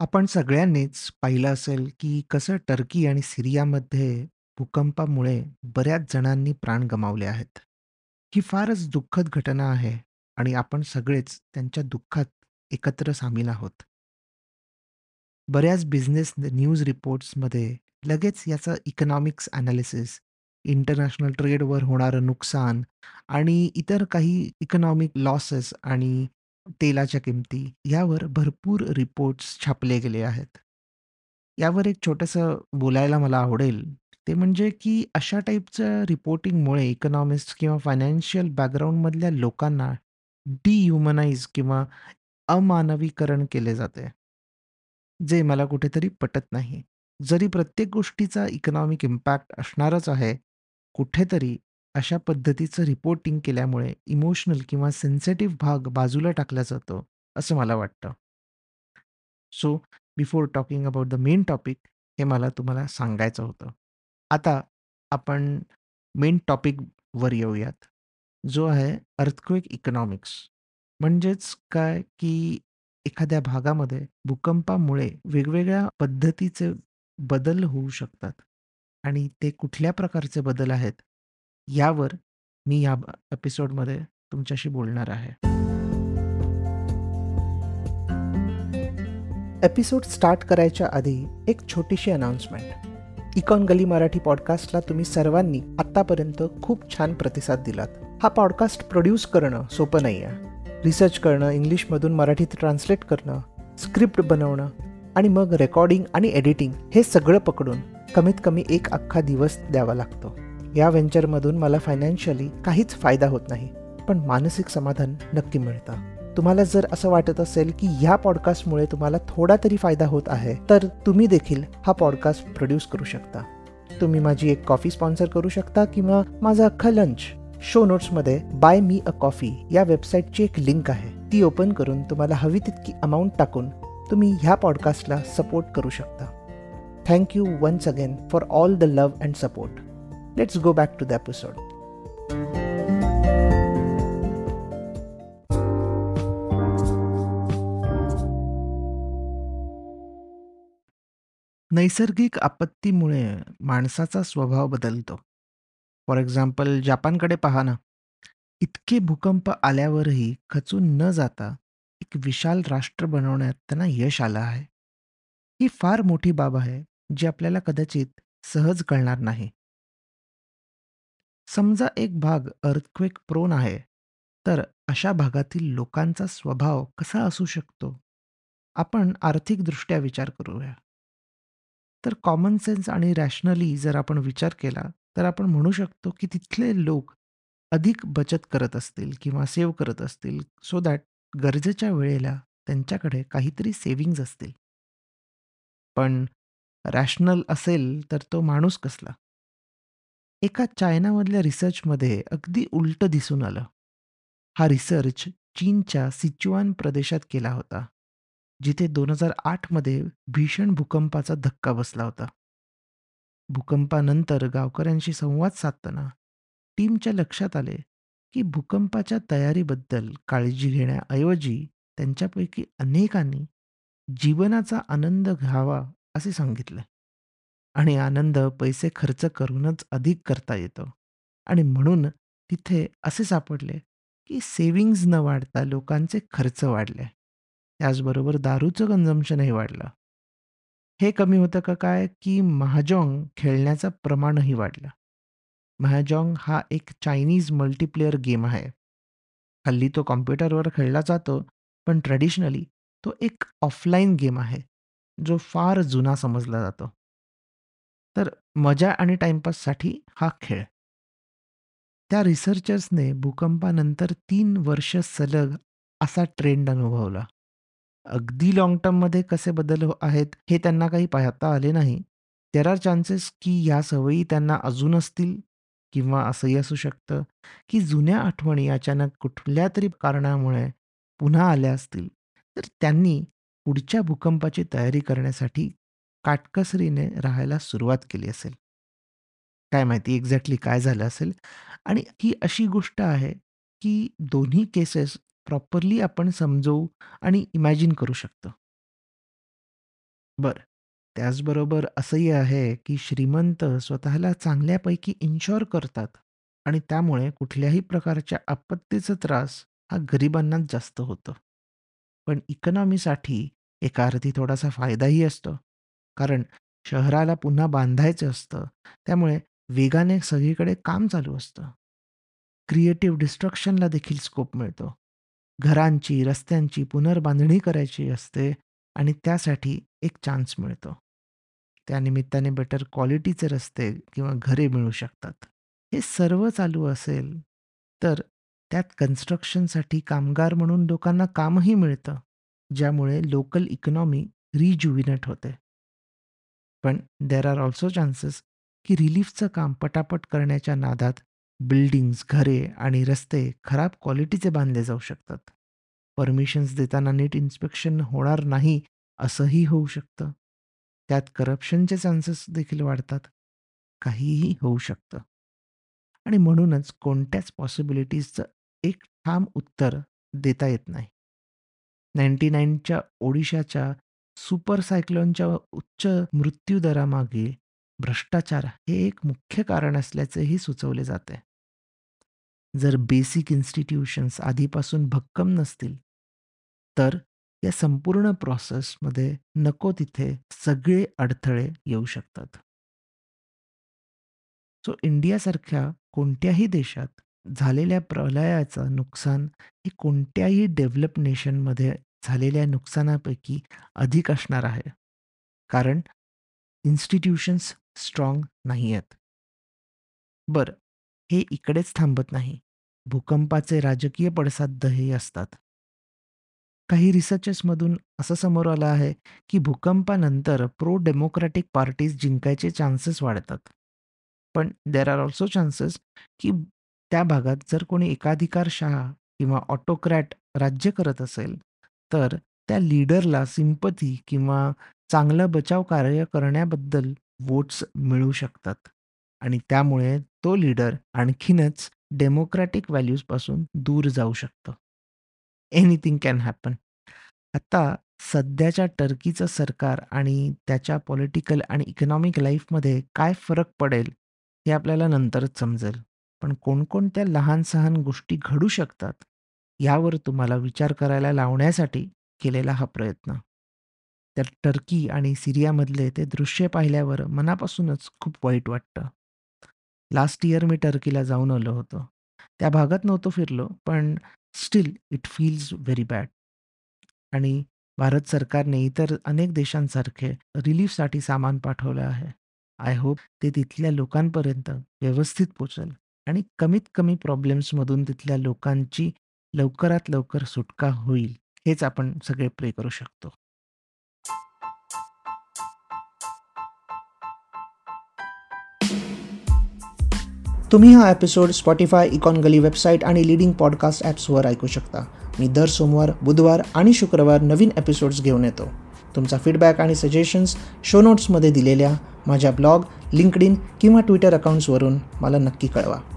आपण सगळ्यांनीच पाहिलं असेल, की कसं टर्की आणि सिरियामध्ये भूकंपामुळे बऱ्याच जणांनी प्राण गमावले आहेत. ही फारच दुःखद घटना आहे आणि आपण सगळेच त्यांच्या दुःखात एकत्र सामील आहोत. बऱ्याच बिझनेस न्यूज रिपोर्ट्समध्ये लगेच याचं इकॉनॉमिक्स एनालिसिस, इंटरनॅशनल ट्रेडवर होणारं नुकसान आणि इतर काही इकॉनॉमिक लॉसेस आणि तेलाच्या किमती यावर भरपूर रिपोर्ट्स छापले गेले आहेत. यावर एक छोटंसं बोलायला मला आवडेल. ते म्हणजे की अशा टाइपचं रिपोर्टिंगमुळे इकॉनॉमिस्ट किंवा फायनान्शियल बॅकग्राऊंडमधल्या लोकांना डिह्युमनाइज किंवा अमानवीकरण केले जाते. जे मला कुठेतरी पटत नाही. जरी प्रत्येक गोष्टीचा इकॉनॉमिक इम्पॅक्ट असणारच आहे, कुठेतरी अशा पद्धतीचं रिपोर्टिंग केल्यामुळे इमोशनल किंवा सेन्सिटिव्ह भाग बाजूला टाकला जातो, असं मला वाटतं. So before talking about the main topic हे मला तुम्हाला सांगायचं होतं. आता आपण मेन टॉपिकवर येऊयात, जो आहे अर्थक्वेक इकॉनॉमिक्स. म्हणजेच काय, की एखाद्या भागामध्ये भूकंपामुळे वेगवेगळ्या पद्धतीचे बदल होऊ शकतात आणि ते कुठल्या प्रकारचे बदल आहेत, यावर मी या एपिसोडमध्ये तुमच्याशी बोलणार आहे. एपिसोड स्टार्ट करायच्या आधी एक छोटीशी अनाउन्समेंट. इकॉन गली मराठी पॉडकास्टला तुम्ही सर्वांनी आत्तापर्यंत खूप छान प्रतिसाद दिलात. हा पॉडकास्ट प्रोड्यूस करणं सोपं नाही आहे. रिसर्च करणं, इंग्लिशमधून मराठीत ट्रान्सलेट करणं, स्क्रिप्ट बनवणं आणि मग रेकॉर्डिंग आणि एडिटिंग हे सगळं पकडून कमीत कमी एक अख्खा दिवस द्यावा लागतो. या व्हेंचरमधून मला फायनान्शियली काहीच फायदा होत नाही, पण मानसिक समाधान नक्की मिळतं. तुम्हाला जर असं वाटत असेल की ह्या पॉडकास्टमुळे तुम्हाला थोडा तरी फायदा होत आहे तर तुम्ही देखील हा पॉडकास्ट प्रोड्यूस करू शकता. तुम्ही माझी एक कॉफी स्पॉन्सर करू शकता किंवा माझा अख्खा लंच शो नोट्समध्ये बाय मी अ कॉफी या वेबसाईटची एक लिंक आहे. ती ओपन करून तुम्हाला हवी तितकी अमाऊंट टाकून तुम्ही ह्या पॉडकास्टला सपोर्ट करू शकता. Thank you once again for all the love and support Let's go back to the episode. नैसर्गिक आपत्तीमुळे माणसाचा स्वभाव बदलतो. फॉर एक्झाम्पल जपानकडे पहा ना. इतके भूकंप आल्यावरही खचून न जाता एक विशाल राष्ट्र बनवण्यात त्यांना यश आलं आहे. ही फार मोठी बाब आहे, जी आपल्याला कदाचित सहज कळणार नाही. समजा एक भाग अर्थक्वेक प्रोन आहे, तर अशा भागातील लोकांचा स्वभाव कसा असू शकतो? आपण आर्थिकदृष्ट्या विचार करूया. तर कॉमन सेन्स आणि रॅशनली जर आपण विचार केला, तर आपण म्हणू शकतो की तिथले लोक अधिक बचत करत असतील किंवा सेव्ह करत असतील, सो दॅट गरजेच्या वेळेला त्यांच्याकडे काहीतरी सेव्हिंग्ज असतील. पण रॅशनल असेल तर तो माणूस कसला? एका चायनामधल्या रिसर्चमध्ये अगदी उलटं दिसून आलं. हा रिसर्च चीनच्या सिच्युआन प्रदेशात केला होता. जिथे 2008 मध्ये भीषण भूकंपाचा धक्का बसला होता. भूकंपानंतर गावकऱ्यांशी संवाद साधताना टीमच्या लक्षात आले, की भूकंपाच्या तयारीबद्दल काळजी घेण्याऐवजी त्यांच्यापैकी अनेकांनी जीवनाचा आनंद घ्यावा असे सांगितले. आणि आनंद पैसे खर्च करूनच अधिक करता येतो आणि म्हणून तिथे असे सापडले, की सेविंग्ज न वाढता लोकांचे खर्च वाढले. त्याचबरोबर दारूचं कन्झम्पशनही वाढलं. हे कमी होतं का काय, की महाजॉंग खेळण्याचं प्रमाणही वाढलं. महाजॉंग हा एक चायनीज मल्टीप्लेअर गेम आहे. हल्ली तो कॉम्प्युटरवर खेळला जातो, पण ट्रेडिशनली तो एक ऑफलाईन गेम आहे, जो फार जुना समजला जातो. तर मजा आणि टाइमपाससाठी हा खेळ. त्या रिसर्चर्सने भूकंपानंतर 3 वर्ष सलग असा ट्रेंड अनुभवला. अगदी लाँग टर्ममध्ये कसे बदल हो आहेत हे त्यांना काही पाहता आले नाही. देअर आर चान्सेस की ह्या सवयी त्यांना अजून असतील किंवा असंही असू शकतं, की जुन्या आठवणी अचानक कुठल्यातरी कारणामुळे पुन्हा आल्या असतील. तर त्यांनी पुढच्या भूकंपाची तयारी करण्यासाठी काटकसरीने राहायला सुरुवात केली असेल. काय माहिती एक्झॅक्टली काय झालं असेल आणि ही अशी गोष्ट आहे, की दोन्ही केसेस प्रॉपरली आपण समजवू आणि इमॅजिन करू शकतो. बरं. त्याचबरोबर असंही आहे, की श्रीमंत स्वतःला चांगल्यापैकी इन्शुअर करतात आणि त्यामुळे कुठल्याही प्रकारच्या आपत्तीचा त्रास हा गरिबांनाच जास्त होतो. पण इकॉनॉमीसाठी एका अर्थी थोडासा फायदाही असतो. कारण शहराला पुन्हा बांधायचं असतं. त्यामुळे वेगाने सगळीकडे काम चालू असतं. क्रिएटिव्ह डिस्ट्रक्शनला देखील स्कोप मिळतो. घरांची, रस्त्यांची पुनर्बांधणी करायची असते आणि त्यासाठी एक चान्स मिळतो. त्यानिमित्ताने बेटर क्वालिटीचे रस्ते किंवा घरे मिळू शकतात. हे सर्व चालू असेल, तर त्यात कन्स्ट्रक्शनसाठी कामगार म्हणून लोकांना कामही मिळतं, ज्यामुळे लोकल इकॉनॉमी रिज्युविनेट होते. पण देअर आर ऑल्सो चान्सेस की रिलीफचं काम पटापट करण्याच्या नादात बिल्डिंग्स, घरे आणि रस्ते खराब क्वालिटीचे बांधले जाऊ शकतात. परमिशन्स देताना नीट इन्स्पेक्शन होणार नाही, असंही होऊ शकतं. त्यात करप्शनचे चान्सेस देखील वाढतात. काहीही होऊ शकतं. आणि म्हणूनच कोणत्याच पॉसिबिलिटीजचं एक ठाम उत्तर देता येत नाही. 99च्या ओडिशाच्या सुपर सायक्लोनच्या उच्च मृत्यूदरामागे भ्रष्टाचार हे एक मुख्य कारण असल्याचेही सुचवले जाते. जर बेसिक इन्स्टिट्यूशन्स आधीपासून भक्कम नसतील, तर या संपूर्ण प्रोसेसमध्ये नको तिथे सगळे अडथळे येऊ शकतात. सो इंडियासारख्या कोणत्याही देशात झालेल्या प्रलयाचं नुकसान हे कोणत्याही डेव्हलप नेशनमध्ये झालेल्या नुकसानापैकी अधिक असणार आहे. कारण इन्स्टिट्यूशन्स स्ट्रॉंग नाही आहेत. बरं, हे इकडेच थांबत नाही. भूकंपाचे राजकीय पडसादही असतात. काही रिसर्चेसमधून असं समोर आलं आहे, की भूकंपानंतर प्रो डेमोक्रॅटिक पार्टीज जिंकायचे चान्सेस वाढतात. पण देअर आर ऑल्सो चान्सेस, की त्या भागात जर कोणी एकाधिकारशहा किंवा ऑटोक्रॅट राज्य करत असेल, तर त्या लीडरला सिंपथी किंवा चांगलं बचाव कार्य करण्याबद्दल वोट्स मिळू शकतात आणि त्यामुळे तो लीडर आणखीनच डेमोक्रॅटिक व्हॅल्यूजपासून दूर जाऊ शकतो. Anything can happen. आता सध्याच्या टर्कीचं सरकार आणि त्याच्या पॉलिटिकल आणि इकॉनॉमिक लाईफमध्ये काय फरक पडेल, हे आपल्याला नंतरच समजेल. पण कोणकोणत्या लहान-सहान गोष्टी घडू शकतात, यावर तुम्हाला विचार करायला लावण्यासाठी केलेला हा प्रयत्न. तर टर्की आणि सिरियामधले ते दृश्य पाहिल्यावर मनापासूनच खूप वाईट वाटतं. लास्ट इयर मी टर्कीला जाऊन आलो होतो. त्या भागात नव्हतो फिरलो, पण still it feels very bad. आणि भारत सरकारने इतर अनेक देशांसारखे रिलीफसाठी सामान पाठवलं आहे. आय होप ते तिथल्या लोकांपर्यंत व्यवस्थित पोचेल आणि कमीत कमी प्रॉब्लेम्समधून तिथल्या लोकांची लवकरात लवकर सुटका होईल, हेच आपण सगळे प्रे करू शकतो. तुम्ही हा episode Spotify, Econ Gali website आणि लिडिंग पॉडकास्ट ॲप्सवर ऐकू शकता. मी दर सोमवार, बुधवार आणि शुक्रवार नवीन एपिसोड्स घेऊन येतो. तुमचा फीडबॅक आणि सजेशन्स शो नोट्समध्ये दिलेल्या माझ्या ब्लॉग, लिंक्डइन किंवा ट्विटर अकाउंट्सवरून मला नक्की कळवा.